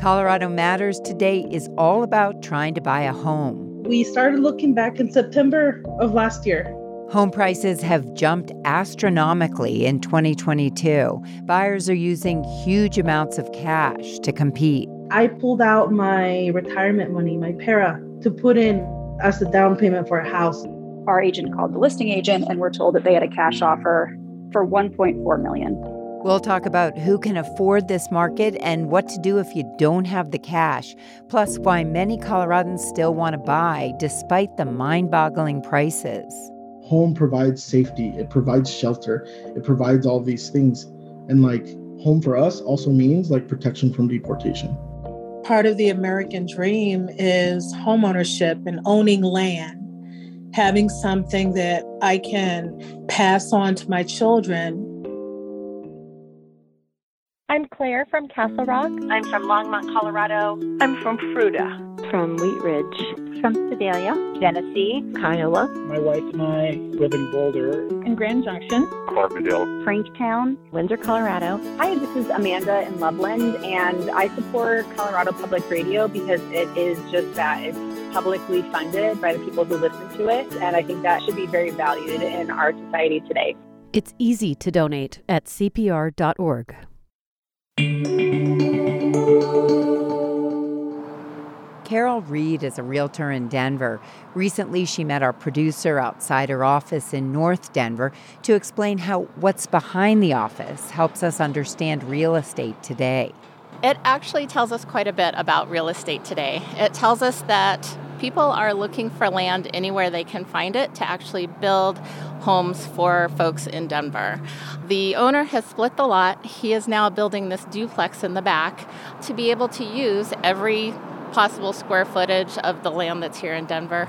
Colorado Matters today is all about trying to buy a home. We started looking back in September of last year. Home prices have jumped astronomically in 2022. Buyers are using huge amounts of cash to compete. I pulled out my retirement money, my PERA, to put in as a down payment for a house. Our agent called the listing agent and we're told that they had a cash offer for 1.4 million. We'll talk about who can afford this market and what to do if you don't have the cash, plus why many Coloradans still want to buy despite the mind-boggling prices. Home provides safety, it provides shelter, it provides all these things. And like home for us also means like protection from deportation. Part of the American dream is homeownership and owning land having something that I can pass on to my children. I'm Claire from Castle Rock. I'm from Longmont, Colorado. I'm from Fruita. From Wheat Ridge. From Sedalia. Genesee. Kiowa. My wife and I live in Boulder. In Grand Junction. Carbondale. Franktown. Windsor, Colorado. Hi, this is Amanda in Loveland, and I support Colorado Public Radio because it is just that. It's publicly funded by the people who listen to it, and I think that should be very valued in our society today. It's easy to donate at CPR.org. Carol Reed is a realtor in Denver. Recently, she met our producer outside her office in North Denver to explain how what's behind the office helps us understand real estate today. It actually tells us quite a bit about real estate today. It tells us that people are looking for land anywhere they can find it to actually build homes for folks in Denver. The owner has split the lot. He is now building this duplex in the back to be able to use every possible square footage of the land that's here in Denver.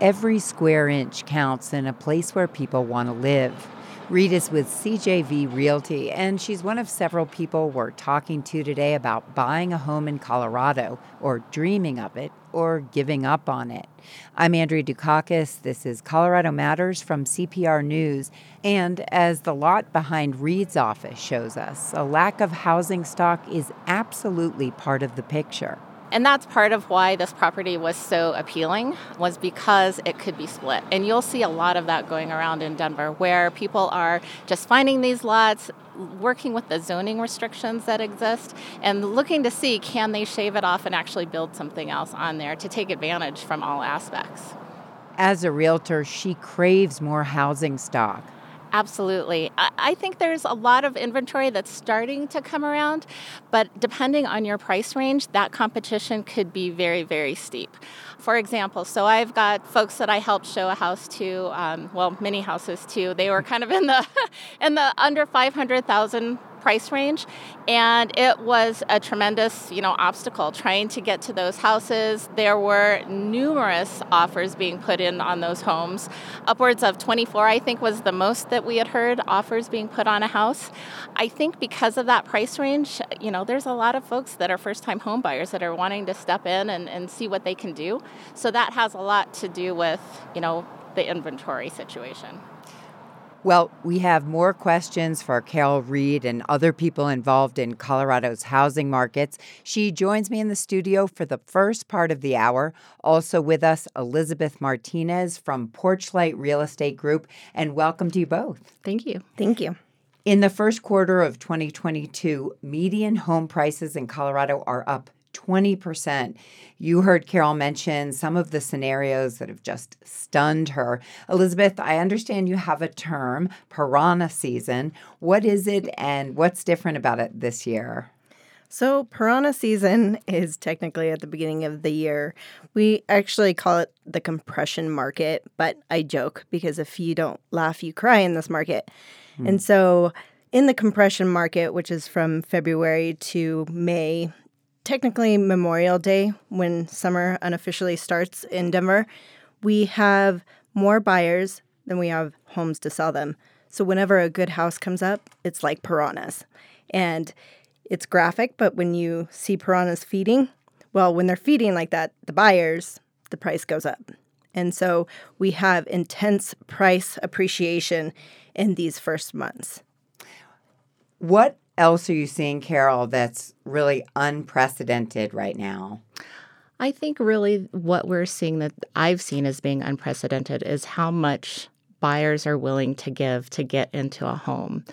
Every square inch counts in a place where people want to live. Reed is with CJV Realty, and she's one of several people we're talking to today about buying a home in Colorado, or dreaming of it, or giving up on it. I'm Andrea Dukakis. This is Colorado Matters from CPR News. And as the lot behind Reed's office shows us, a lack of housing stock is absolutely part of the picture. And that's part of why this property was so appealing was because it could be split. And you'll see a lot of that going around in Denver where people are just finding these lots, working with the zoning restrictions that exist and looking to see can they shave it off and actually build something else on there to take advantage from all aspects. As a realtor, she craves more housing stock. Absolutely. I think there's a lot of inventory that's starting to come around, but depending on your price range, that competition could be very, very steep. For example, so I've got folks that I helped show a house to, um, well, many houses too. They were kind of in the in the under five hundred thousand price range and it was a tremendous you know obstacle trying to get to those houses. There were numerous offers being put in on those homes. Upwards of 24 i think was the most that we had heard offers being put on a house. I think because of that price range you know there's a lot of folks that are first time home buyers that are wanting to step in and, and see what they can do. So that has a lot to do with you know the inventory situation well, we have more questions for Carol Reed and other people involved in Colorado's housing markets. She joins me in the studio for the first part of the hour. Also with us, Elizabeth Martinez from Porchlight Real Estate Group. And welcome to you both. Thank you. Thank you. In the first quarter of 2022, median home prices in Colorado are up 20%. You heard Carol mention some of the scenarios that have just stunned her. Elizabeth, I understand you have a term, piranha season. What is it and what's different about it this year? So, piranha season is technically at the beginning of the year. We actually call it the compression market, but I joke because if you don't laugh, you cry in this market. Mm. And so, in the compression market, which is from February to May, technically Memorial Day when summer unofficially starts in Denver, we have more buyers than we have homes to sell them. So whenever a good house comes up, it's like piranhas. And it's graphic, but when you see piranhas feeding, well, when they're feeding like that, the buyers, the price goes up. And so we have intense price appreciation in these first months. What else are you seeing, Carol, that's really unprecedented right now? I think really what we're seeing that I've seen as being unprecedented is how much buyers are willing to give to get into a home.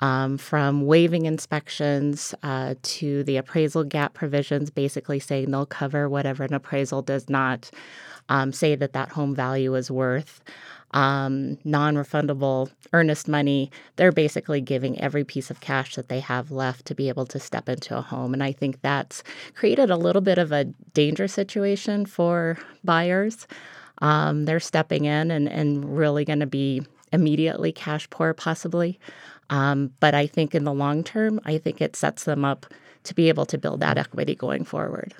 Um, from waiving inspections uh, to the appraisal gap provisions, basically saying they'll cover whatever an appraisal does not um, say that that home value is worth um, non refundable earnest money, they're basically giving every piece of cash that they have left to be able to step into a home. And I think that's created a little bit of a dangerous situation for buyers. Um, they're stepping in and, and really going to be immediately cash poor, possibly. Um, but I think in the long term, I think it sets them up to be able to build that equity going forward.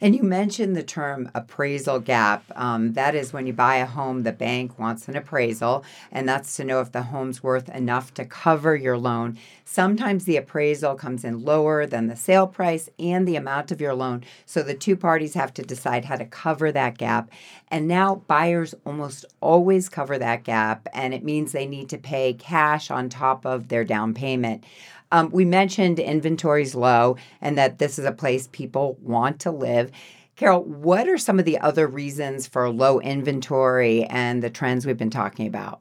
And you mentioned the term appraisal gap. Um, that is when you buy a home, the bank wants an appraisal, and that's to know if the home's worth enough to cover your loan. Sometimes the appraisal comes in lower than the sale price and the amount of your loan. So the two parties have to decide how to cover that gap. And now buyers almost always cover that gap, and it means they need to pay cash on top of their down payment. Um, we mentioned inventory's low and that this is a place people want to live. Carol, what are some of the other reasons for low inventory and the trends we've been talking about?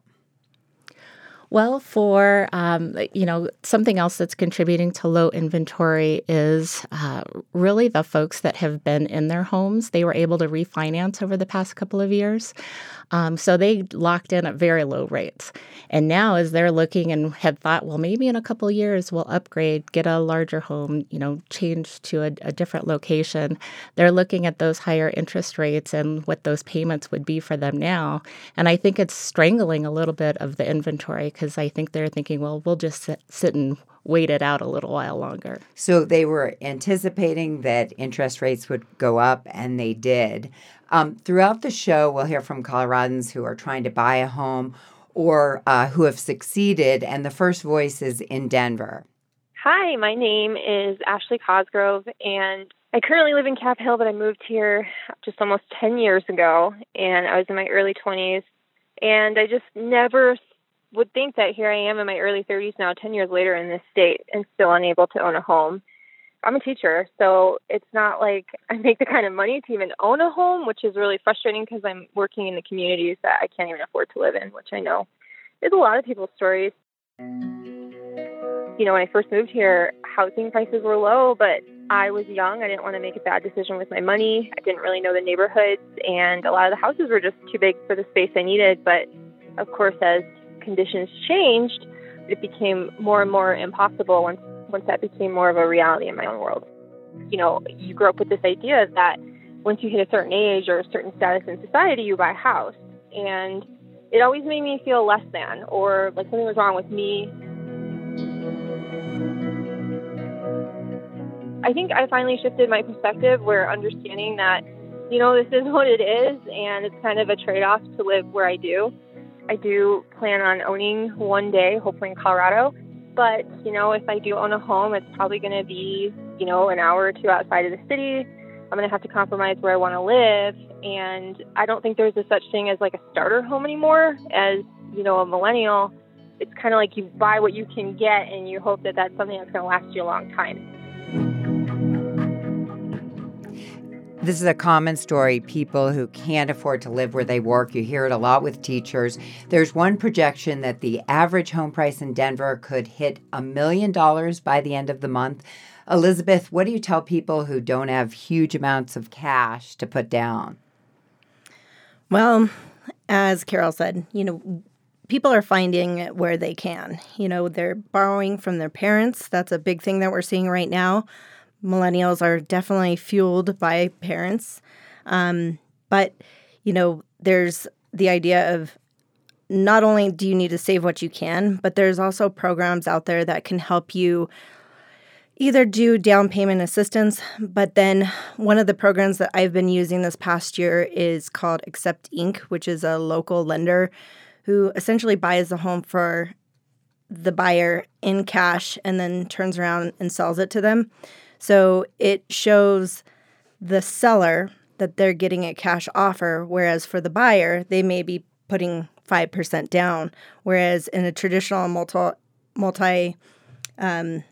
Well, for um, you know something else that's contributing to low inventory is uh, really the folks that have been in their homes. They were able to refinance over the past couple of years, um, so they locked in at very low rates. And now, as they're looking and had thought, well, maybe in a couple of years we'll upgrade, get a larger home, you know, change to a, a different location. They're looking at those higher interest rates and what those payments would be for them now. And I think it's strangling a little bit of the inventory because I think they're thinking, well, we'll just sit, sit and wait it out a little while longer. So they were anticipating that interest rates would go up, and they did. Um, throughout the show, we'll hear from Coloradans who are trying to buy a home or uh, who have succeeded, and the first voice is in Denver. Hi, my name is Ashley Cosgrove, and I currently live in Cap Hill, but I moved here just almost 10 years ago, and I was in my early 20s. And I just never would think that here I am in my early 30s now, 10 years later in this state, and still unable to own a home. I'm a teacher, so it's not like I make the kind of money to even own a home, which is really frustrating because I'm working in the communities that I can't even afford to live in, which I know is a lot of people's stories. You know, when I first moved here, housing prices were low, but I was young. I didn't want to make a bad decision with my money. I didn't really know the neighborhoods, and a lot of the houses were just too big for the space I needed. But of course, as conditions changed, it became more and more impossible once once that became more of a reality in my own world. You know, you grow up with this idea that once you hit a certain age or a certain status in society, you buy a house. And it always made me feel less than or like something was wrong with me. I think I finally shifted my perspective where understanding that, you know, this is what it is and it's kind of a trade off to live where I do. I do plan on owning one day, hopefully in Colorado. But, you know, if I do own a home, it's probably going to be, you know, an hour or two outside of the city. I'm going to have to compromise where I want to live. And I don't think there's a such thing as like a starter home anymore. As, you know, a millennial, it's kind of like you buy what you can get and you hope that that's something that's going to last you a long time. This is a common story. People who can't afford to live where they work, you hear it a lot with teachers. There's one projection that the average home price in Denver could hit a million dollars by the end of the month. Elizabeth, what do you tell people who don't have huge amounts of cash to put down? Well, as Carol said, you know, people are finding where they can. You know, they're borrowing from their parents. That's a big thing that we're seeing right now millennials are definitely fueled by parents. Um, but, you know, there's the idea of not only do you need to save what you can, but there's also programs out there that can help you either do down payment assistance, but then one of the programs that I've been using this past year is called Accept Inc., which is a local lender who essentially buys the home for the buyer in cash and then turns around and sells it to them. So it shows the seller that they're getting a cash offer, whereas for the buyer, they may be putting 5% down. Whereas in a traditional multi, multi um,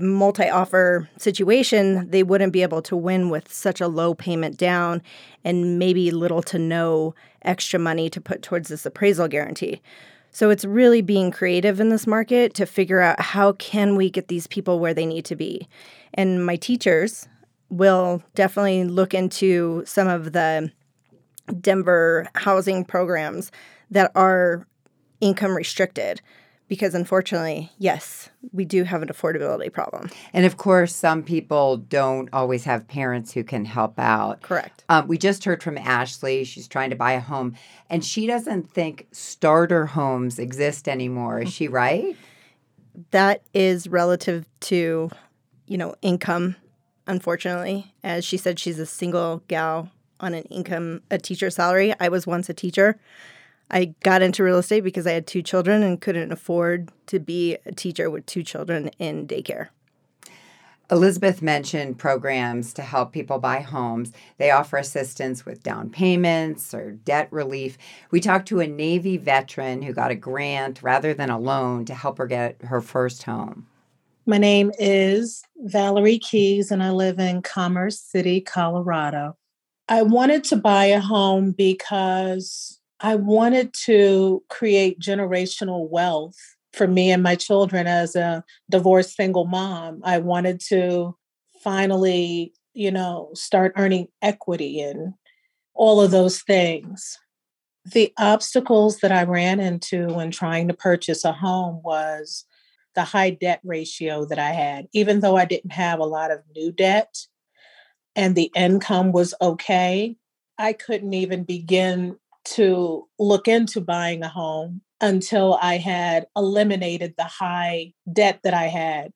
multi offer situation, they wouldn't be able to win with such a low payment down and maybe little to no extra money to put towards this appraisal guarantee. So it's really being creative in this market to figure out how can we get these people where they need to be. And my teachers will definitely look into some of the Denver housing programs that are income restricted because unfortunately, yes, we do have an affordability problem. And of course, some people don't always have parents who can help out. Correct. Um, we just heard from Ashley. She's trying to buy a home, and she doesn't think starter homes exist anymore. Is she right? That is relative to, you know, income, unfortunately. As she said, she's a single gal on an income, a teacher salary. I was once a teacher. I got into real estate because I had two children and couldn't afford to be a teacher with two children in daycare. Elizabeth mentioned programs to help people buy homes. They offer assistance with down payments or debt relief. We talked to a Navy veteran who got a grant rather than a loan to help her get her first home. My name is Valerie Keys, and I live in Commerce City, Colorado. I wanted to buy a home because I wanted to create generational wealth for me and my children as a divorced single mom. I wanted to finally, you know, start earning equity and all of those things. The obstacles that I ran into when trying to purchase a home was the high debt ratio that I had. Even though I didn't have a lot of new debt and the income was okay, I couldn't even begin to look into buying a home until I had eliminated the high debt that I had.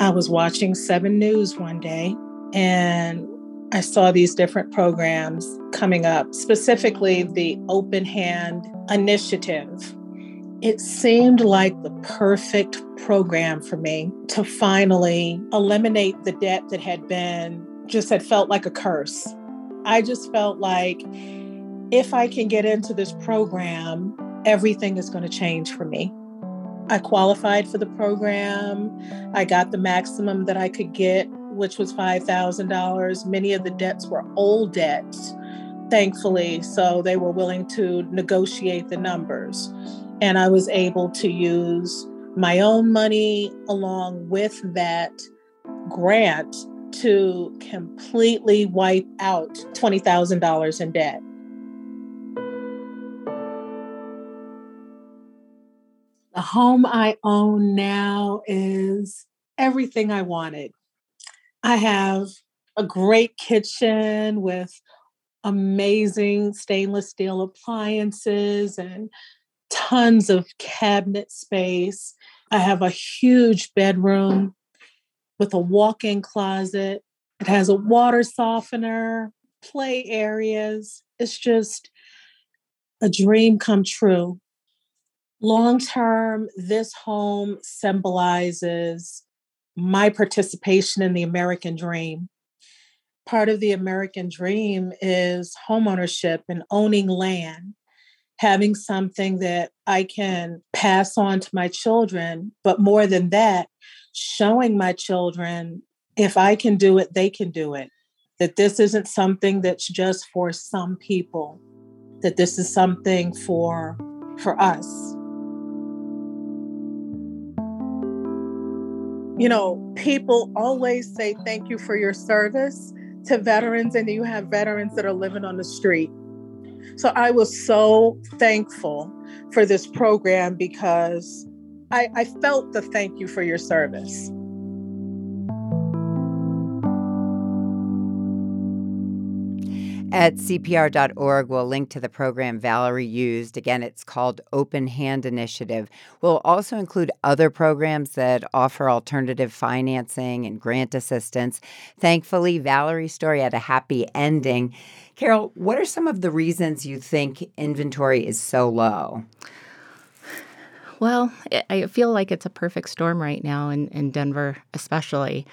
I was watching 7 News one day and I saw these different programs coming up, specifically the Open Hand Initiative. It seemed like the perfect program for me to finally eliminate the debt that had been just had felt like a curse. I just felt like if I can get into this program, everything is going to change for me. I qualified for the program. I got the maximum that I could get, which was $5,000. Many of the debts were old debts, thankfully, so they were willing to negotiate the numbers. And I was able to use my own money along with that grant to completely wipe out $20,000 in debt. The home I own now is everything I wanted. I have a great kitchen with amazing stainless steel appliances and tons of cabinet space. I have a huge bedroom with a walk in closet. It has a water softener, play areas. It's just a dream come true. Long term, this home symbolizes my participation in the American dream. Part of the American dream is homeownership and owning land, having something that I can pass on to my children. But more than that, showing my children if I can do it, they can do it. That this isn't something that's just for some people, that this is something for for us. you know, people always say thank you for your service to veterans, and you have veterans that are living on the street. So I was so thankful for this program because I, I felt the thank you for your service. At CPR.org, we'll link to the program Valerie used. Again, it's called Open Hand Initiative. We'll also include other programs that offer alternative financing and grant assistance. Thankfully, Valerie's story had a happy ending. Carol, what are some of the reasons you think inventory is so low? Well, I feel like it's a perfect storm right now in, in Denver, especially.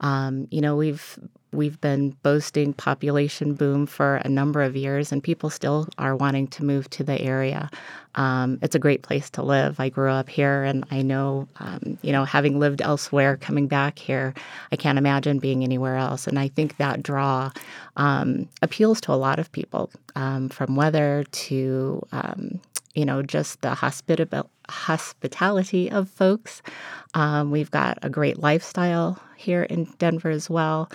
Um, you know, we've we've been boasting population boom for a number of years, and people still are wanting to move to the area. Um, it's a great place to live. I grew up here, and I know, um, you know, having lived elsewhere, coming back here, I can't imagine being anywhere else. And I think that draw um, appeals to a lot of people, um, from weather to um, you know, just the hospitable hospitality of folks. Um, we've got a great lifestyle here in Denver as well.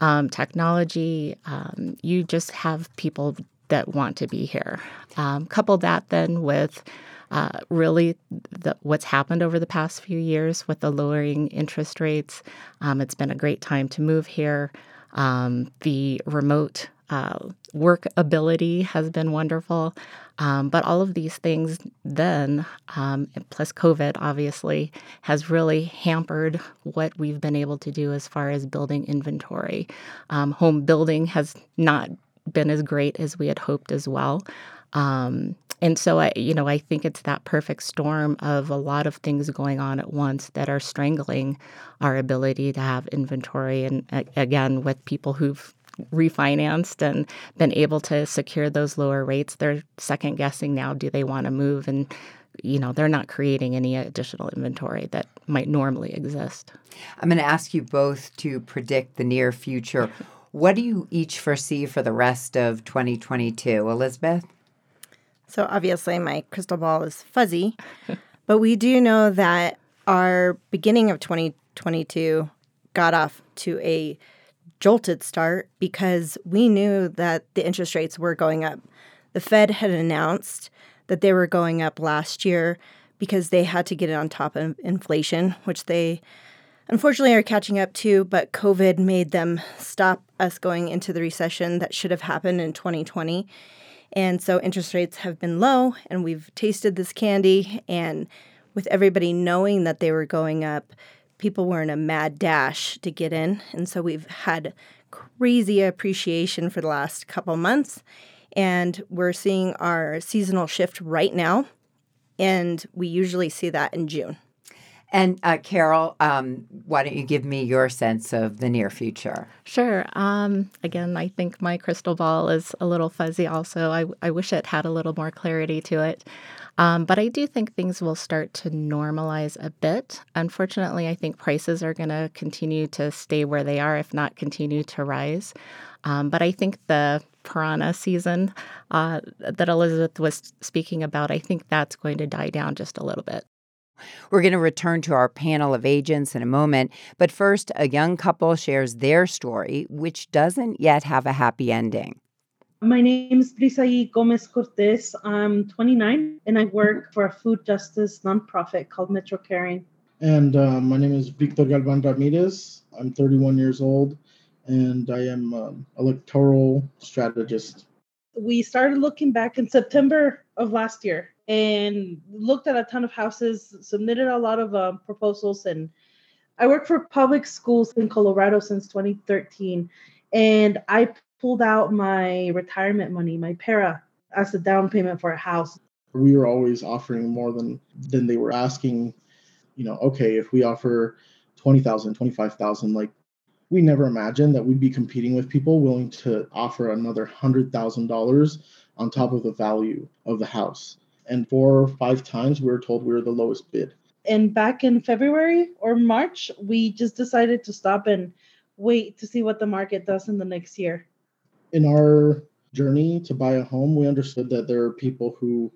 Um, technology, um, you just have people that want to be here. Um, couple that then with uh, really the, what's happened over the past few years with the lowering interest rates. Um, it's been a great time to move here. Um, the remote uh, work ability has been wonderful. Um, but all of these things, then, um, plus COVID, obviously, has really hampered what we've been able to do as far as building inventory. Um, home building has not been as great as we had hoped as well. Um, and so I, you know, I think it's that perfect storm of a lot of things going on at once that are strangling our ability to have inventory. And again, with people who've refinanced and been able to secure those lower rates, they're second guessing now do they want to move? And, you know, they're not creating any additional inventory that might normally exist. I'm going to ask you both to predict the near future. What do you each foresee for the rest of 2022? Elizabeth? So, obviously, my crystal ball is fuzzy, but we do know that our beginning of 2022 got off to a jolted start because we knew that the interest rates were going up. The Fed had announced that they were going up last year because they had to get it on top of inflation, which they unfortunately are catching up to, but COVID made them stop us going into the recession that should have happened in 2020. And so interest rates have been low, and we've tasted this candy. And with everybody knowing that they were going up, people were in a mad dash to get in. And so we've had crazy appreciation for the last couple months. And we're seeing our seasonal shift right now. And we usually see that in June. And uh, Carol, um, why don't you give me your sense of the near future? Sure. Um, again, I think my crystal ball is a little fuzzy also. I, I wish it had a little more clarity to it. Um, but I do think things will start to normalize a bit. Unfortunately, I think prices are going to continue to stay where they are, if not continue to rise. Um, but I think the piranha season uh, that Elizabeth was speaking about, I think that's going to die down just a little bit. We're going to return to our panel of agents in a moment, but first, a young couple shares their story, which doesn't yet have a happy ending. My name is Brisaí Gomez Cortez. I'm 29 and I work for a food justice nonprofit called Metro Caring. And uh, my name is Victor Galvan Ramirez. I'm 31 years old and I am um, electoral strategist. We started looking back in September of last year and looked at a ton of houses, submitted a lot of um, proposals, and I work for public schools in Colorado since 2013. And I pulled out my retirement money, my PERA, as a down payment for a house. We were always offering more than than they were asking. You know, okay, if we offer 20,000, 25,000, like we never imagined that we'd be competing with people willing to offer another $100,000 on top of the value of the house. And four or five times we were told we were the lowest bid. And back in February or March, we just decided to stop and wait to see what the market does in the next year in our journey to buy a home, we understood that there are people who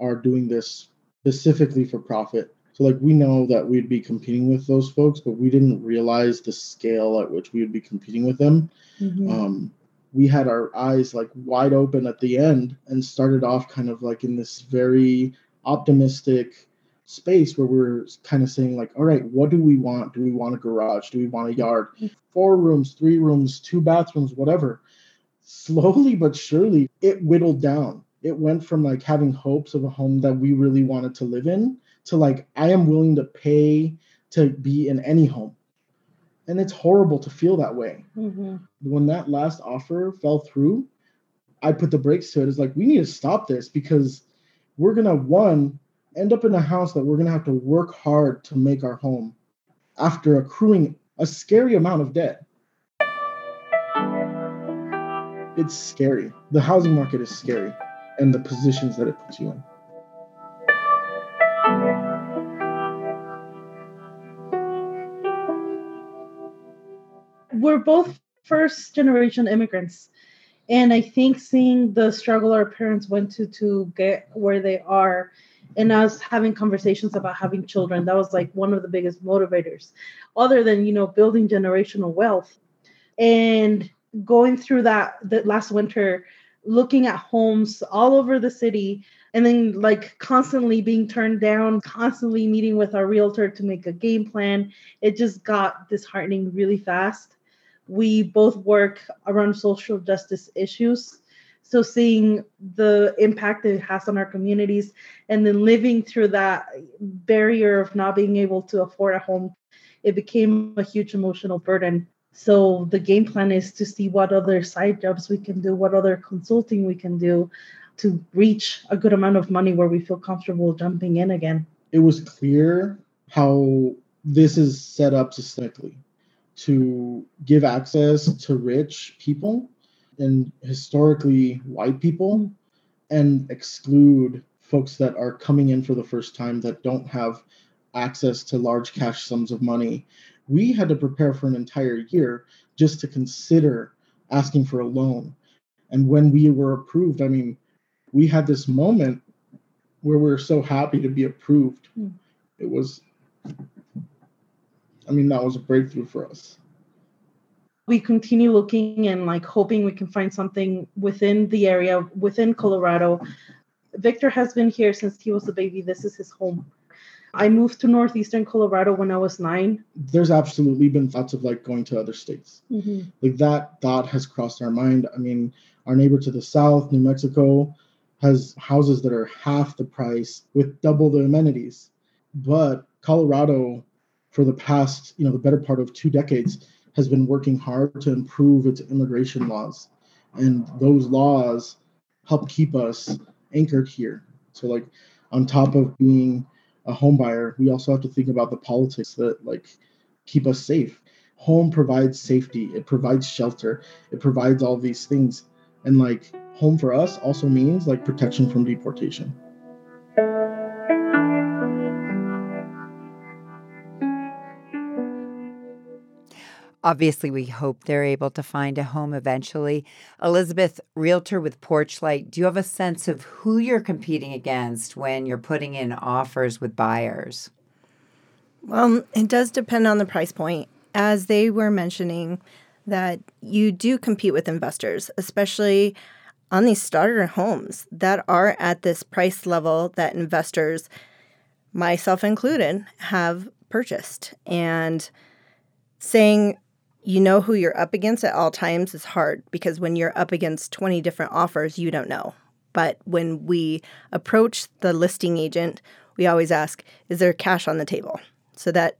are doing this specifically for profit. So, like, we know that we'd be competing with those folks, but we didn't realize the scale at which we would be competing with them. Mm-hmm. Um, we had our eyes like wide open at the end and started off kind of like in this very optimistic space where we're kind of saying like all right what do we want do we want a garage do we want a yard mm-hmm. four rooms three rooms two bathrooms whatever slowly but surely it whittled down. It went from like having hopes of a home that we really wanted to live in to like I am willing to pay to be in any home. And it's horrible to feel that way. Mm-hmm. When that last offer fell through, I put the brakes to it. It's like we need to stop this because we're gonna one end up in a house that we're gonna have to work hard to make our home after accruing a scary amount of debt. it's scary. The housing market is scary, and the positions that it puts you in. We're both first generation immigrants. And I think seeing the struggle our parents went to to get where they are and us having conversations about having children, that was like one of the biggest motivators, other than, you know, building generational wealth. And going through that, that last winter, looking at homes all over the city and then like constantly being turned down constantly meeting with our realtor to make a game plan it just got disheartening really fast we both work around social justice issues. So seeing the impact it has on our communities and then living through that barrier of not being able to afford a home it became a huge emotional burden. So the game plan is to see what other side jobs we can do, what other consulting we can do to reach a good amount of money where we feel comfortable jumping in again. It was clear how this is set up systemically to give access to rich people and historically white people and exclude folks that are coming in for the first time that don't have access to large cash sums of money we had to prepare for an entire year just to consider asking for a loan. And when we were approved, I mean, we had this moment where we were so happy to be approved. Mm. It was, I mean, that was a breakthrough for us. We continue looking and like hoping we can find something within the area, within Colorado. Victor has been here since he was a baby. This is his home. I moved to northeastern Colorado when I was nine. There's absolutely been thoughts of like going to other states. Mm-hmm. Like that thought has crossed our mind. I mean, our neighbor to the south, New Mexico, has houses that are half the price with double the amenities. But Colorado, for the past, you know, the better part of two decades, has been working hard to improve its immigration laws. And those laws help keep us anchored here. So like on top of being a home buyer, we also have to think about the politics that like keep us safe. Home provides safety, it provides shelter, it provides all these things. And like home for us also means like protection from deportation. Obviously, we hope they're able to find a home eventually. Elizabeth, realtor with Porchlight, do you have a sense of who you're competing against when you're putting in offers with buyers? Well, it does depend on the price point. As they were mentioning, that you do compete with investors, especially on these starter homes that are at this price level that investors, myself included, have purchased. And saying you know who you're up against at all times is hard because when you're up against 20 different offers, you don't know. But when we approach the listing agent, we always ask, is there cash on the table? So that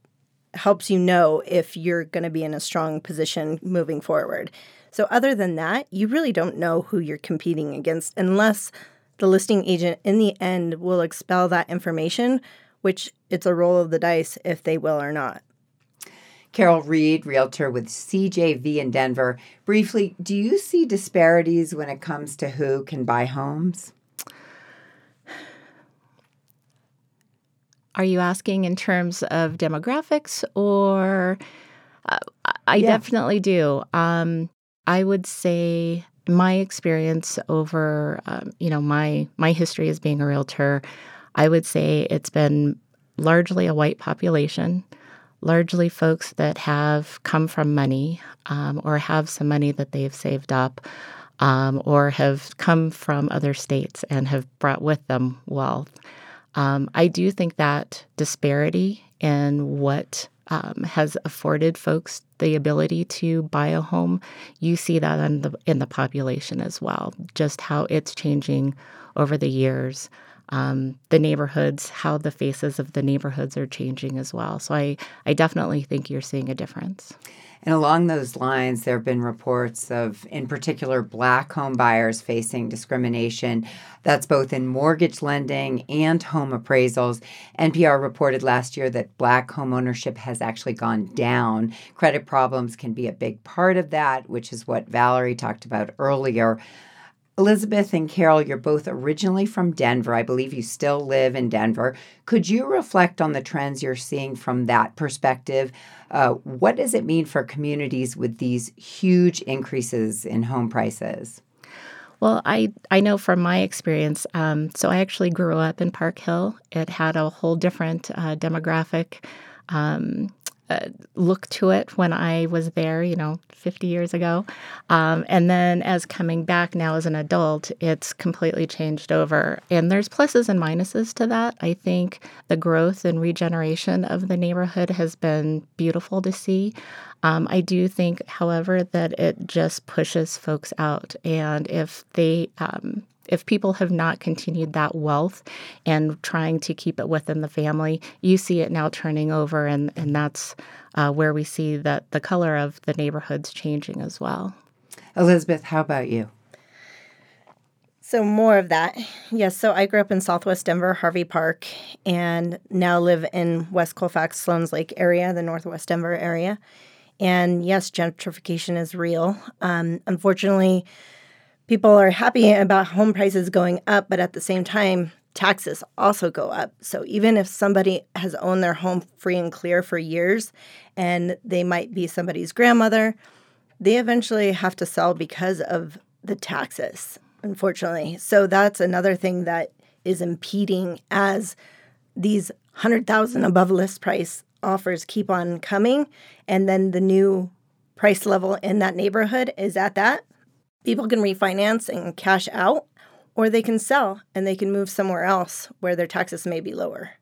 helps you know if you're going to be in a strong position moving forward. So, other than that, you really don't know who you're competing against unless the listing agent in the end will expel that information, which it's a roll of the dice if they will or not. Carol Reed, realtor with CJV in Denver. Briefly, do you see disparities when it comes to who can buy homes? Are you asking in terms of demographics or? Uh, I yeah. definitely do. Um, I would say my experience over, um, you know, my my history as being a realtor, I would say it's been largely a white population largely folks that have come from money um, or have some money that they've saved up um, or have come from other states and have brought with them wealth. Um, I do think that disparity in what um, has afforded folks the ability to buy a home, you see that in the in the population as well. Just how it's changing over the years um, the neighborhoods, how the faces of the neighborhoods are changing as well. So I, I definitely think you're seeing a difference. And along those lines, there have been reports of, in particular, black home buyers facing discrimination. That's both in mortgage lending and home appraisals. NPR reported last year that black home ownership has actually gone down. Credit problems can be a big part of that, which is what Valerie talked about earlier. Elizabeth and Carol, you're both originally from Denver. I believe you still live in Denver. Could you reflect on the trends you're seeing from that perspective? Uh, what does it mean for communities with these huge increases in home prices? Well, I, I know from my experience, um, so I actually grew up in Park Hill. It had a whole different uh, demographic um, uh, look to it when I was there, you know, 50 years ago. Um, and then as coming back now as an adult, it's completely changed over. And there's pluses and minuses to that. I think the growth and regeneration of the neighborhood has been beautiful to see. Um, I do think, however, that it just pushes folks out. And if they, um, if people have not continued that wealth and trying to keep it within the family, you see it now turning over, and, and that's uh, where we see that the color of the neighborhoods changing as well. Elizabeth, how about you? So, more of that. Yes, so I grew up in southwest Denver, Harvey Park, and now live in West Colfax, Sloan's Lake area, the northwest Denver area. And yes, gentrification is real. Um, unfortunately, people are happy about home prices going up, but at the same time, taxes also go up. So even if somebody has owned their home free and clear for years and they might be somebody's grandmother, they eventually have to sell because of the taxes, unfortunately. So that's another thing that is impeding as these 100,000 above list price offers keep on coming and then the new price level in that neighborhood is at that people can refinance and cash out, or they can sell and they can move somewhere else where their taxes may be lower.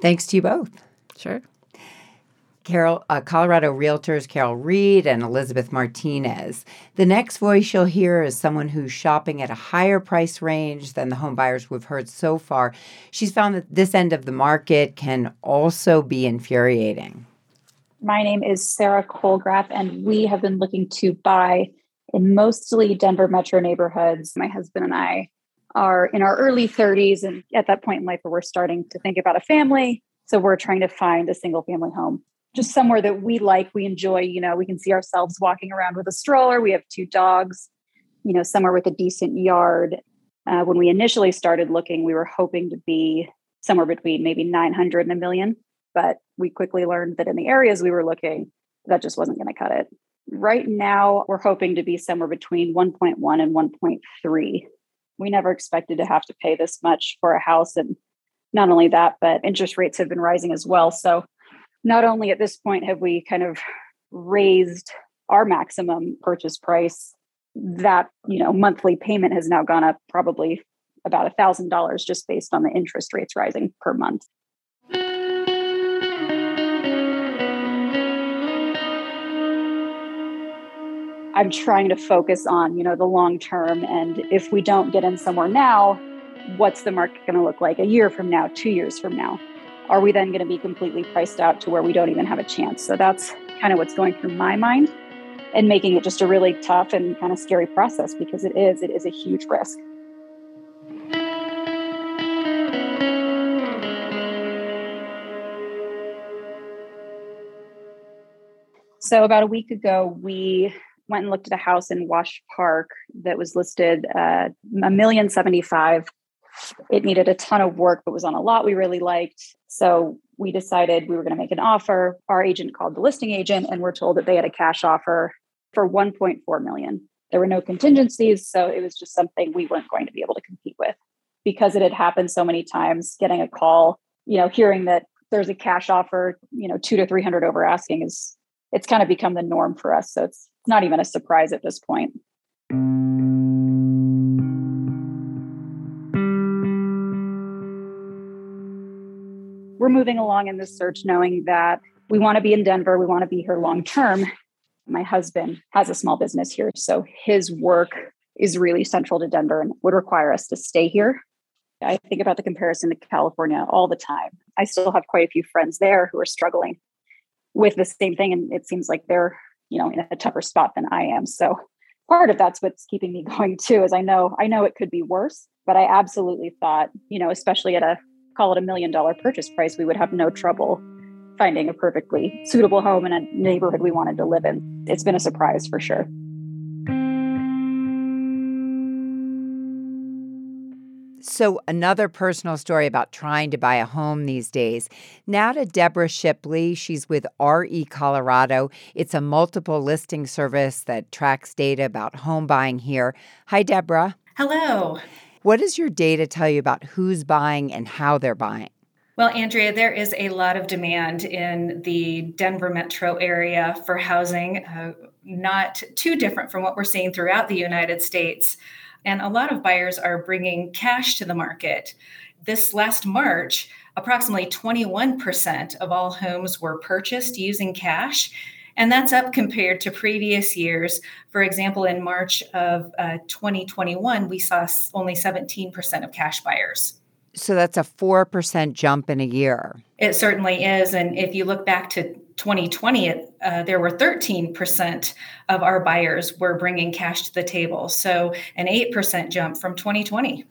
Thanks to you both. Sure. Carol, uh, Colorado Realtors Carol Reed and Elizabeth Martinez. The next voice you'll hear is someone who's shopping at a higher price range than the home buyers we've heard so far. She's found that this end of the market can also be infuriating. My name is Sarah Colgraf, and we have been looking to buy in mostly Denver metro neighborhoods. My husband and I are in our early 30s and at that point in life where we're starting to think about a family. So we're trying to find a single family home, just somewhere that we like, we enjoy. You know, we can see ourselves walking around with a stroller. We have two dogs, you know, somewhere with a decent yard. Uh, when we initially started looking, we were hoping to be somewhere between maybe 900 and a million. But we quickly learned that in the areas we were looking, that just wasn't going to cut it. Right now, we're hoping to be somewhere between 1.1 and 1.3. We never expected to have to pay this much for a house. And not only that, but interest rates have been rising as well. So, not only at this point have we kind of raised our maximum purchase price, that you know monthly payment has now gone up probably about a thousand dollars just based on the interest rates rising per month. I'm trying to focus on, you know, the long term. And if we don't get in somewhere now, what's the market going to look like a year from now, two years from now? Are we then going to be completely priced out to where we don't even have a chance? So that's kind of what's going through my mind and making it just a really tough and kind of scary process because it is, it is a huge risk. So about a week ago, we went and looked at a house in Wash Park that was listed uh, a million seventy five. It needed a ton of work, but was on a lot we really liked. So we decided we were going to make an offer. Our agent called the listing agent, and we're told that they had a cash offer for 1.4 million. There were no contingencies, so it was just something we weren't going to be able to compete with because it had happened so many times. Getting a call, you know, hearing that there's a cash offer, you know, two to three hundred over asking is it's kind of become the norm for us. So it's not even a surprise at this point. We're moving along in this search knowing that we want to be in Denver, we want to be here long term. My husband has a small business here, so his work is really central to Denver and would require us to stay here. I think about the comparison to California all the time. I still have quite a few friends there who are struggling with the same thing. And it seems like they're, you know, in a tougher spot than I am. So part of that's what's keeping me going too, is I know, I know it could be worse, but I absolutely thought, you know, especially at a call it a million dollar purchase price, we would have no trouble finding a perfectly suitable home in a neighborhood we wanted to live in. It's been a surprise for sure. So, another personal story about trying to buy a home these days. Now to Deborah Shipley. She's with RE Colorado. It's a multiple listing service that tracks data about home buying here. Hi, Deborah. Hello. What does your data tell you about who's buying and how they're buying? Well, Andrea, there is a lot of demand in the Denver metro area for housing, uh, not too different from what we're seeing throughout the United States. And a lot of buyers are bringing cash to the market. This last March, approximately 21% of all homes were purchased using cash. And that's up compared to previous years. For example, in March of uh, 2021, we saw only 17% of cash buyers. So that's a 4% jump in a year. It certainly is. And if you look back to 2020, uh, there were 13% of our buyers were bringing cash to the table. So an 8% jump from 2020.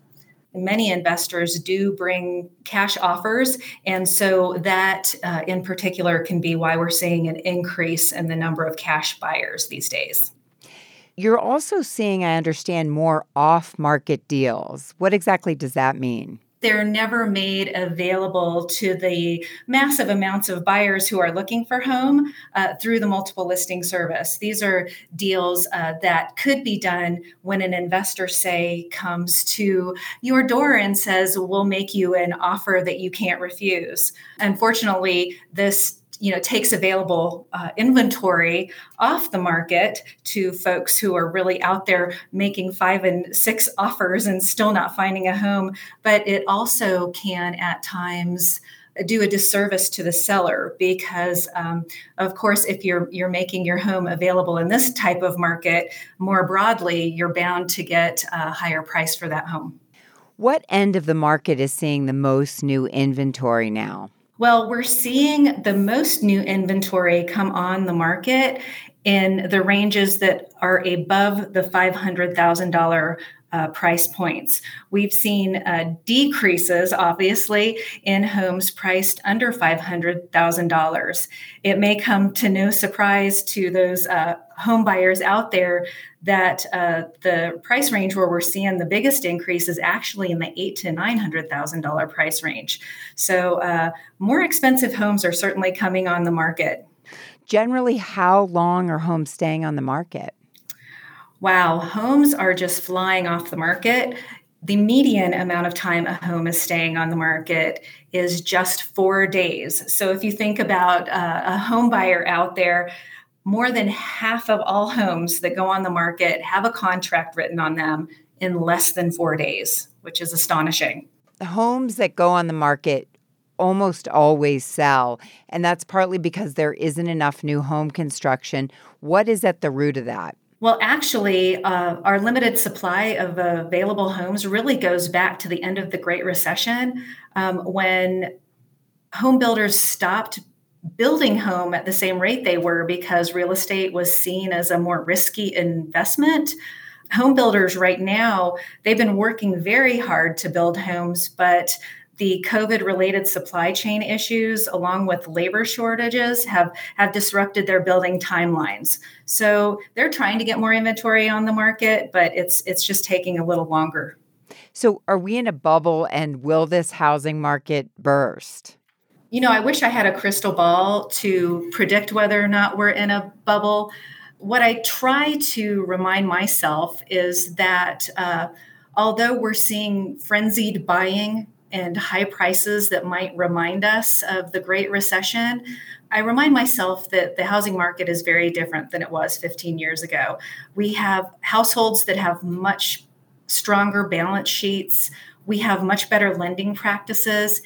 Many investors do bring cash offers. And so that uh, in particular can be why we're seeing an increase in the number of cash buyers these days. You're also seeing, I understand, more off market deals. What exactly does that mean? They're never made available to the massive amounts of buyers who are looking for home uh, through the multiple listing service. These are deals uh, that could be done when an investor, say, comes to your door and says, We'll make you an offer that you can't refuse. Unfortunately, this you know takes available uh, inventory off the market to folks who are really out there making five and six offers and still not finding a home. But it also can at times do a disservice to the seller because um, of course if you're you're making your home available in this type of market more broadly you're bound to get a higher price for that home. What end of the market is seeing the most new inventory now well, we're seeing the most new inventory come on the market in the ranges that are above the $500,000 uh, price points. We've seen uh, decreases, obviously, in homes priced under $500,000. It may come to no surprise to those uh, home buyers out there that uh, the price range where we're seeing the biggest increase is actually in the eight to nine hundred thousand dollar price range. So uh, more expensive homes are certainly coming on the market. Generally, how long are homes staying on the market? Wow, homes are just flying off the market. The median amount of time a home is staying on the market is just four days. So if you think about uh, a home buyer out there more than half of all homes that go on the market have a contract written on them in less than four days, which is astonishing. The homes that go on the market almost always sell, and that's partly because there isn't enough new home construction. What is at the root of that? Well, actually, uh, our limited supply of available homes really goes back to the end of the Great Recession um, when home builders stopped building home at the same rate they were because real estate was seen as a more risky investment. Home builders right now they've been working very hard to build homes but the covid related supply chain issues along with labor shortages have have disrupted their building timelines. So they're trying to get more inventory on the market but it's it's just taking a little longer. So are we in a bubble and will this housing market burst you know, I wish I had a crystal ball to predict whether or not we're in a bubble. What I try to remind myself is that uh, although we're seeing frenzied buying and high prices that might remind us of the Great Recession, I remind myself that the housing market is very different than it was 15 years ago. We have households that have much stronger balance sheets, we have much better lending practices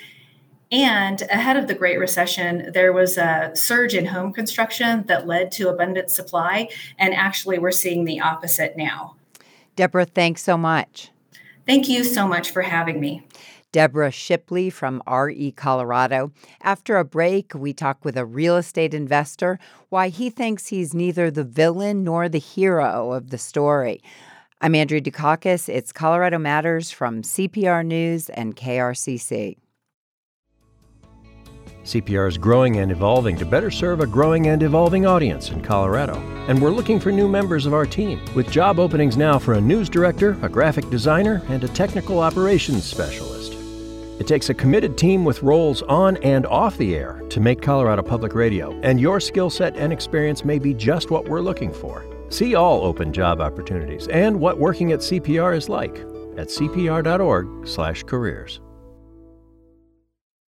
and ahead of the Great Recession, there was a surge in home construction that led to abundant supply. And actually, we're seeing the opposite now. Deborah, thanks so much. Thank you so much for having me. Deborah Shipley from RE Colorado. After a break, we talk with a real estate investor why he thinks he's neither the villain nor the hero of the story. I'm Andrea Dukakis. It's Colorado Matters from CPR News and KRCC. CPR is growing and evolving to better serve a growing and evolving audience in Colorado. And we're looking for new members of our team, with job openings now for a news director, a graphic designer, and a technical operations specialist. It takes a committed team with roles on and off the air to make Colorado Public Radio, and your skill set and experience may be just what we're looking for. See all open job opportunities and what working at CPR is like at cpr.org/careers.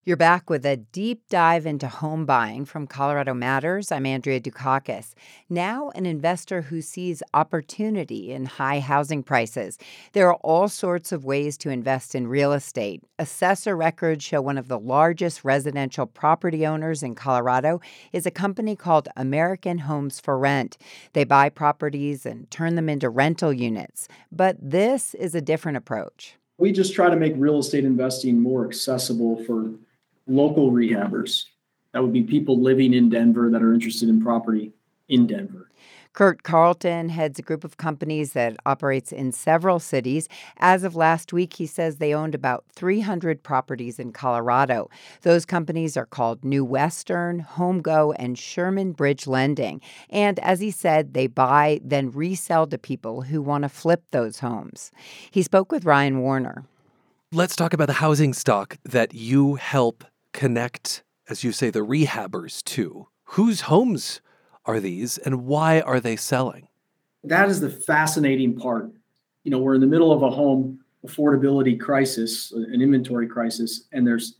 You're back with a deep dive into home buying from Colorado Matters. I'm Andrea Dukakis. Now, an investor who sees opportunity in high housing prices. There are all sorts of ways to invest in real estate. Assessor records show one of the largest residential property owners in Colorado is a company called American Homes for Rent. They buy properties and turn them into rental units. But this is a different approach. We just try to make real estate investing more accessible for local rehabbers. That would be people living in Denver that are interested in property in Denver. Kurt Carlton heads a group of companies that operates in several cities. As of last week, he says they owned about 300 properties in Colorado. Those companies are called New Western, HomeGo, and Sherman Bridge Lending. And as he said, they buy, then resell to people who want to flip those homes. He spoke with Ryan Warner. Let's talk about the housing stock that you help connect, as you say, the rehabbers to? Whose homes are these and why are they selling? That is the fascinating part. You know, we're in the middle of a home affordability crisis, an inventory crisis, and there's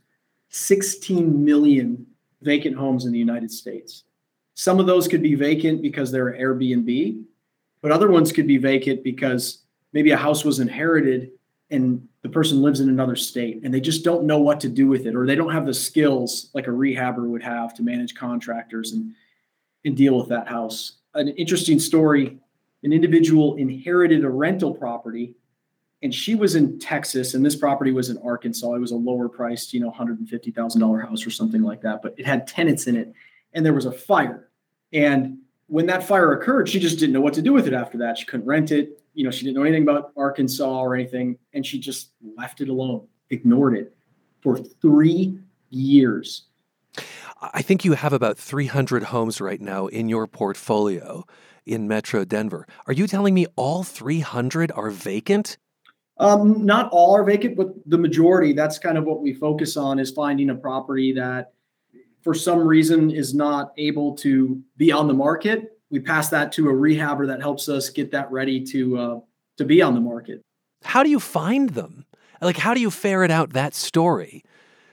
16 million vacant homes in the United States. Some of those could be vacant because they're Airbnb, but other ones could be vacant because maybe a house was inherited and the person lives in another state and they just don't know what to do with it or they don't have the skills like a rehabber would have to manage contractors and and deal with that house. An interesting story an individual inherited a rental property and she was in texas and this property was in arkansas. It was a lower priced you know $150000 house or something like that but it had tenants in it and there was a fire. And when that fire occurred she just didn't know what to do with it after that. She couldn't rent it you know, she didn't know anything about Arkansas or anything, and she just left it alone, ignored it for three years. I think you have about 300 homes right now in your portfolio in Metro Denver. Are you telling me all 300 are vacant? Um, not all are vacant, but the majority. That's kind of what we focus on is finding a property that, for some reason, is not able to be on the market we pass that to a rehabber that helps us get that ready to uh, to be on the market. How do you find them? Like, how do you ferret out that story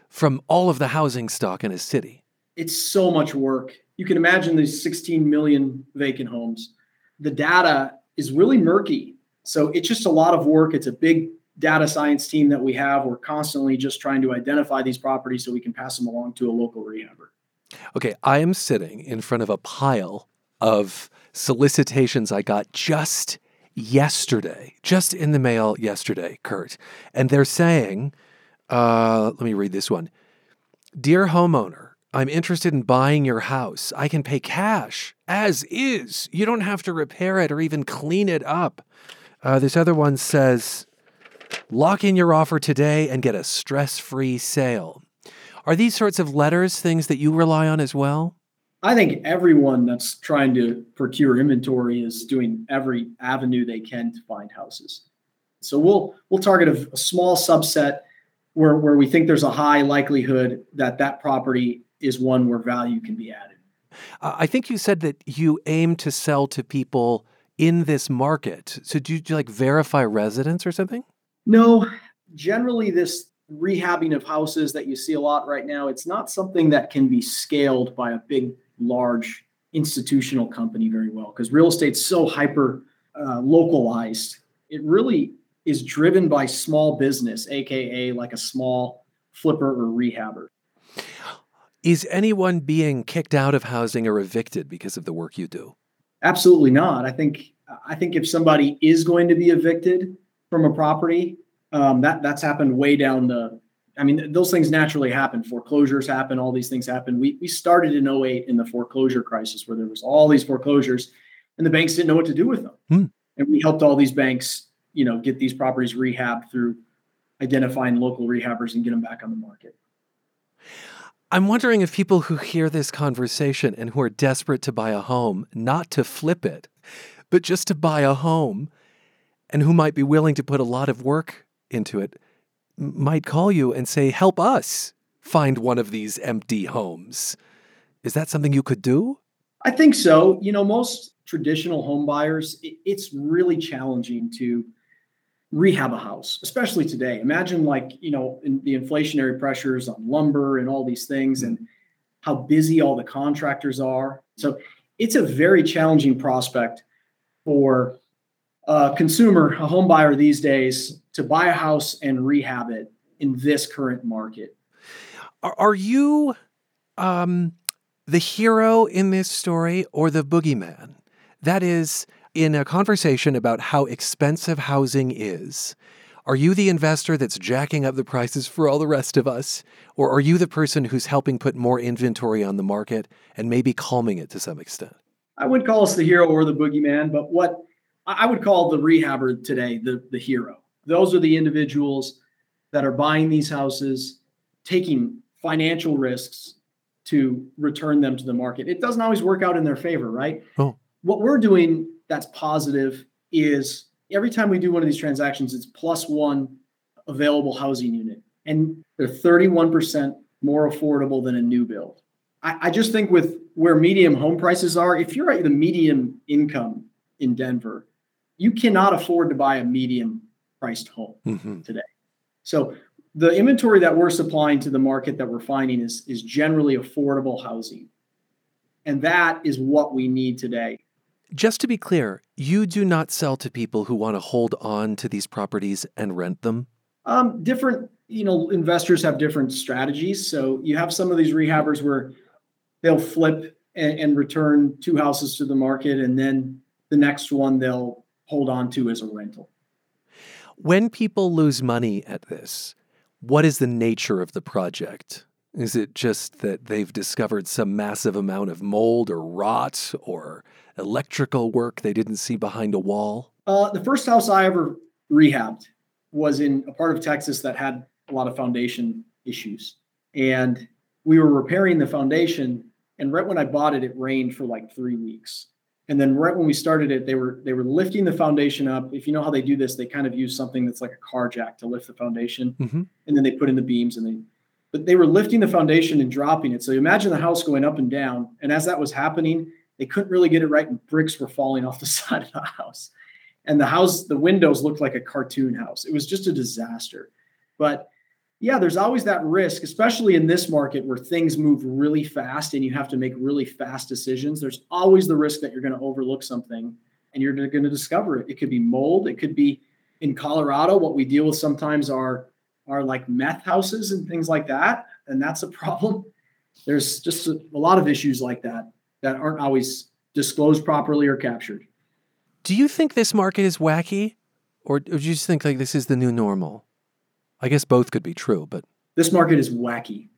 from all of the housing stock in a city? It's so much work. You can imagine these 16 million vacant homes. The data is really murky. So it's just a lot of work. It's a big data science team that we have. We're constantly just trying to identify these properties so we can pass them along to a local rehabber. Okay, I am sitting in front of a pile of solicitations I got just yesterday, just in the mail yesterday, Kurt. And they're saying, uh, let me read this one Dear homeowner, I'm interested in buying your house. I can pay cash as is. You don't have to repair it or even clean it up. Uh, this other one says, lock in your offer today and get a stress free sale. Are these sorts of letters things that you rely on as well? I think everyone that's trying to procure inventory is doing every avenue they can to find houses. So we'll we'll target a, a small subset where where we think there's a high likelihood that that property is one where value can be added. Uh, I think you said that you aim to sell to people in this market. So do you, do you like verify residence or something? No, generally this rehabbing of houses that you see a lot right now, it's not something that can be scaled by a big large institutional company very well because real estate's so hyper uh, localized. It really is driven by small business, aka like a small flipper or rehabber. Is anyone being kicked out of housing or evicted because of the work you do? Absolutely not. I think I think if somebody is going to be evicted from a property, um, that that's happened way down the I mean, those things naturally happen. Foreclosures happen, all these things happen. We, we started in 08 in the foreclosure crisis where there was all these foreclosures and the banks didn't know what to do with them. Hmm. And we helped all these banks, you know, get these properties rehabbed through identifying local rehabbers and get them back on the market. I'm wondering if people who hear this conversation and who are desperate to buy a home, not to flip it, but just to buy a home, and who might be willing to put a lot of work into it, might call you and say, Help us find one of these empty homes. Is that something you could do? I think so. You know, most traditional home buyers, it's really challenging to rehab a house, especially today. Imagine like, you know, in the inflationary pressures on lumber and all these things and how busy all the contractors are. So it's a very challenging prospect for a consumer, a home buyer these days to buy a house and rehab it in this current market. Are, are you um, the hero in this story or the boogeyman? That is, in a conversation about how expensive housing is, are you the investor that's jacking up the prices for all the rest of us? Or are you the person who's helping put more inventory on the market and maybe calming it to some extent? I wouldn't call us the hero or the boogeyman, but what I would call the rehabber today the, the hero. Those are the individuals that are buying these houses, taking financial risks to return them to the market. It doesn't always work out in their favor, right? Oh. What we're doing that's positive is every time we do one of these transactions, it's plus one available housing unit. And they're 31% more affordable than a new build. I, I just think with where medium home prices are, if you're at the medium income in Denver, you cannot afford to buy a medium priced home mm-hmm. today. So the inventory that we're supplying to the market that we're finding is, is generally affordable housing. And that is what we need today. Just to be clear, you do not sell to people who want to hold on to these properties and rent them? Um, different, you know, investors have different strategies. So you have some of these rehabbers where they'll flip and, and return two houses to the market, and then the next one they'll hold on to as a rental. When people lose money at this, what is the nature of the project? Is it just that they've discovered some massive amount of mold or rot or electrical work they didn't see behind a wall? Uh, the first house I ever rehabbed was in a part of Texas that had a lot of foundation issues. And we were repairing the foundation. And right when I bought it, it rained for like three weeks. And then right when we started it, they were they were lifting the foundation up. If you know how they do this, they kind of use something that's like a car jack to lift the foundation, mm-hmm. and then they put in the beams and they. But they were lifting the foundation and dropping it. So imagine the house going up and down. And as that was happening, they couldn't really get it right, and bricks were falling off the side of the house. And the house, the windows looked like a cartoon house. It was just a disaster. But yeah, there's always that risk, especially in this market where things move really fast and you have to make really fast decisions. There's always the risk that you're going to overlook something and you're going to discover it. It could be mold. It could be in Colorado. What we deal with sometimes are are like meth houses and things like that, and that's a problem. There's just a, a lot of issues like that that aren't always disclosed properly or captured. Do you think this market is wacky, or, or do you just think like this is the new normal? I guess both could be true, but this market is wacky.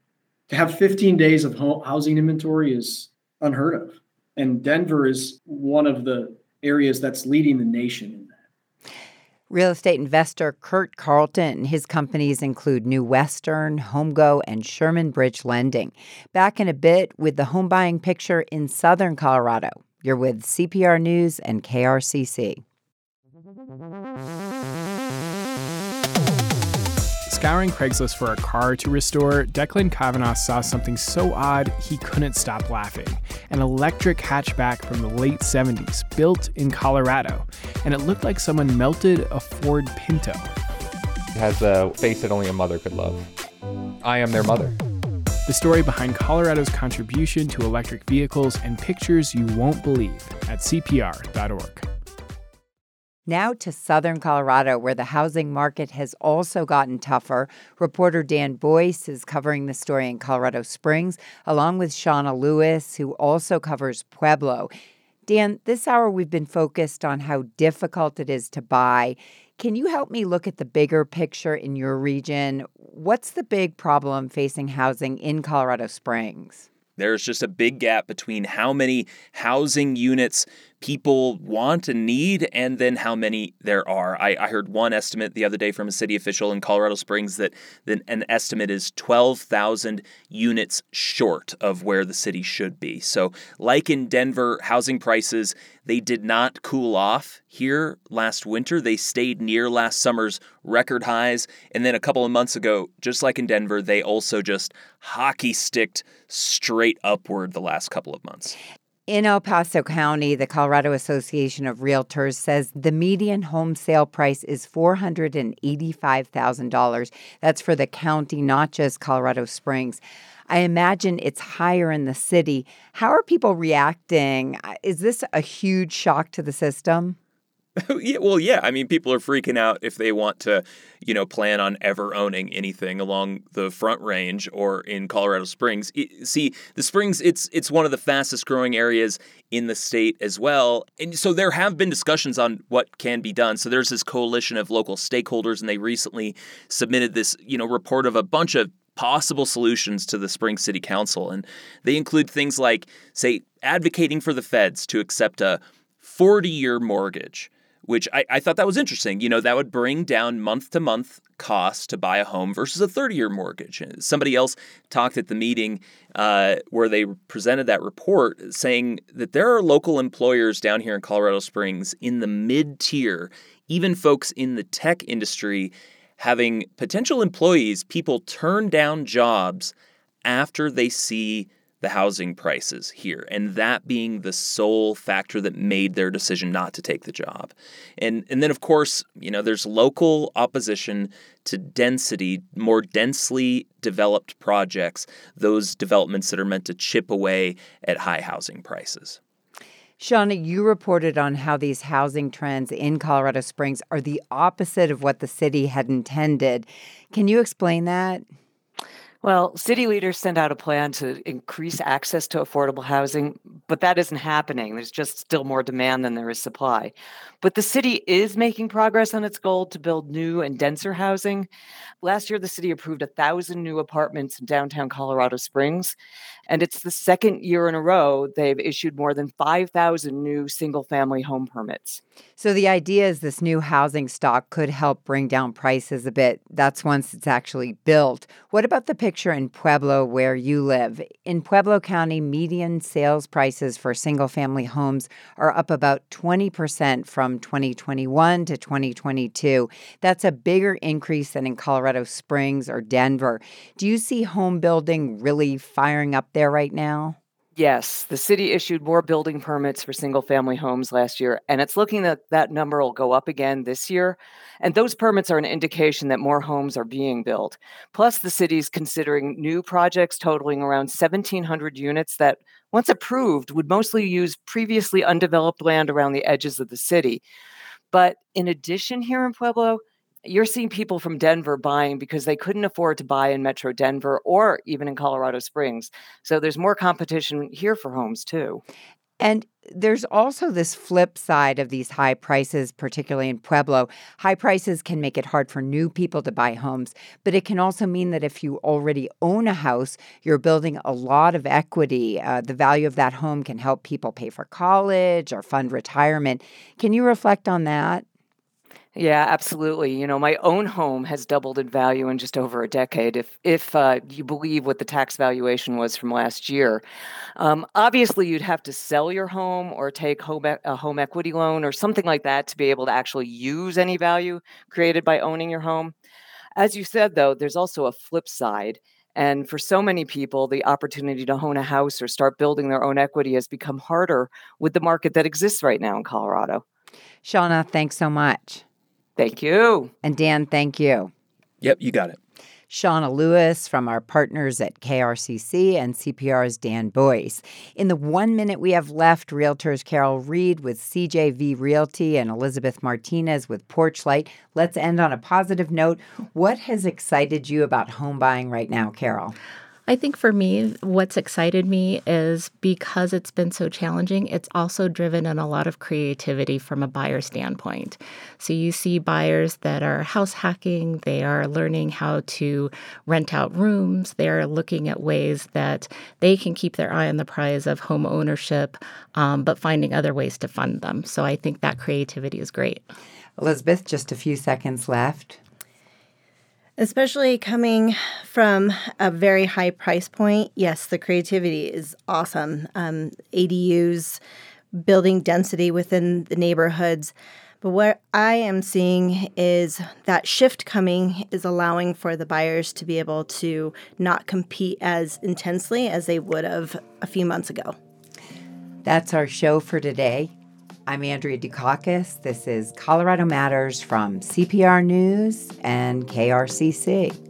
To have 15 days of housing inventory is unheard of, and Denver is one of the areas that's leading the nation in that. Real estate investor Kurt Carlton and his companies include New Western, HomeGo, and Sherman Bridge Lending. Back in a bit with the home buying picture in southern Colorado. You're with CPR News and KRCC. Scouring Craigslist for a car to restore, Declan Kavanaugh saw something so odd he couldn't stop laughing. An electric hatchback from the late 70s, built in Colorado, and it looked like someone melted a Ford Pinto. It has a face that only a mother could love. I am their mother. The story behind Colorado's contribution to electric vehicles and pictures you won't believe at CPR.org. Now to southern Colorado, where the housing market has also gotten tougher. Reporter Dan Boyce is covering the story in Colorado Springs, along with Shauna Lewis, who also covers Pueblo. Dan, this hour we've been focused on how difficult it is to buy. Can you help me look at the bigger picture in your region? What's the big problem facing housing in Colorado Springs? There's just a big gap between how many housing units people want and need, and then how many there are. I, I heard one estimate the other day from a city official in Colorado Springs that, that an estimate is 12,000 units short of where the city should be. So, like in Denver, housing prices they did not cool off here last winter. They stayed near last summer's record highs. And then a couple of months ago, just like in Denver, they also just hockey sticked straight upward the last couple of months. In El Paso County, the Colorado Association of Realtors says the median home sale price is $485,000. That's for the county, not just Colorado Springs. I imagine it's higher in the city. How are people reacting? Uh, is this a huge shock to the system? yeah, well, yeah. I mean, people are freaking out if they want to, you know, plan on ever owning anything along the Front Range or in Colorado Springs. see, the Springs, it's it's one of the fastest growing areas in the state as well, and so there have been discussions on what can be done. So there's this coalition of local stakeholders, and they recently submitted this, you know, report of a bunch of possible solutions to the Springs City Council, and they include things like, say, advocating for the feds to accept a 40 year mortgage which I, I thought that was interesting. You know, that would bring down month to month costs to buy a home versus a 30 year mortgage. Somebody else talked at the meeting uh, where they presented that report saying that there are local employers down here in Colorado Springs in the mid tier, even folks in the tech industry having potential employees, people turn down jobs after they see the housing prices here, and that being the sole factor that made their decision not to take the job. And and then of course, you know, there's local opposition to density, more densely developed projects, those developments that are meant to chip away at high housing prices. Shauna, you reported on how these housing trends in Colorado Springs are the opposite of what the city had intended. Can you explain that? Well, city leaders sent out a plan to increase access to affordable housing, but that isn't happening. There's just still more demand than there is supply. But the city is making progress on its goal to build new and denser housing. Last year, the city approved a thousand new apartments in downtown Colorado Springs, and it's the second year in a row they've issued more than 5,000 new single family home permits. So the idea is this new housing stock could help bring down prices a bit. That's once it's actually built. What about the picture in Pueblo where you live? In Pueblo County, median sales prices for single family homes are up about 20% from 2021 to 2022. That's a bigger increase than in Colorado Springs or Denver. Do you see home building really firing up there right now? Yes, the city issued more building permits for single family homes last year, and it's looking that that number will go up again this year. And those permits are an indication that more homes are being built. Plus, the city's considering new projects totaling around 1,700 units that, once approved, would mostly use previously undeveloped land around the edges of the city. But in addition, here in Pueblo, you're seeing people from Denver buying because they couldn't afford to buy in Metro Denver or even in Colorado Springs. So there's more competition here for homes too. And there's also this flip side of these high prices, particularly in Pueblo. High prices can make it hard for new people to buy homes, but it can also mean that if you already own a house, you're building a lot of equity. Uh, the value of that home can help people pay for college or fund retirement. Can you reflect on that? Yeah, absolutely. You know, my own home has doubled in value in just over a decade, if if uh, you believe what the tax valuation was from last year. Um, obviously, you'd have to sell your home or take home a home equity loan or something like that to be able to actually use any value created by owning your home. As you said, though, there's also a flip side. And for so many people, the opportunity to own a house or start building their own equity has become harder with the market that exists right now in Colorado. Shauna, thanks so much. Thank you. And Dan, thank you. Yep, you got it. Shauna Lewis from our partners at KRCC and CPR's Dan Boyce. In the one minute we have left, realtors Carol Reed with CJV Realty and Elizabeth Martinez with Porchlight. Let's end on a positive note. What has excited you about home buying right now, Carol? I think for me, what's excited me is because it's been so challenging, it's also driven in a lot of creativity from a buyer standpoint. So you see buyers that are house hacking, they are learning how to rent out rooms, they're looking at ways that they can keep their eye on the prize of home ownership, um, but finding other ways to fund them. So I think that creativity is great. Elizabeth, just a few seconds left. Especially coming from a very high price point, yes, the creativity is awesome. Um, ADUs, building density within the neighborhoods. But what I am seeing is that shift coming is allowing for the buyers to be able to not compete as intensely as they would have a few months ago. That's our show for today. I'm Andrea Dukakis. This is Colorado Matters from CPR News and KRCC.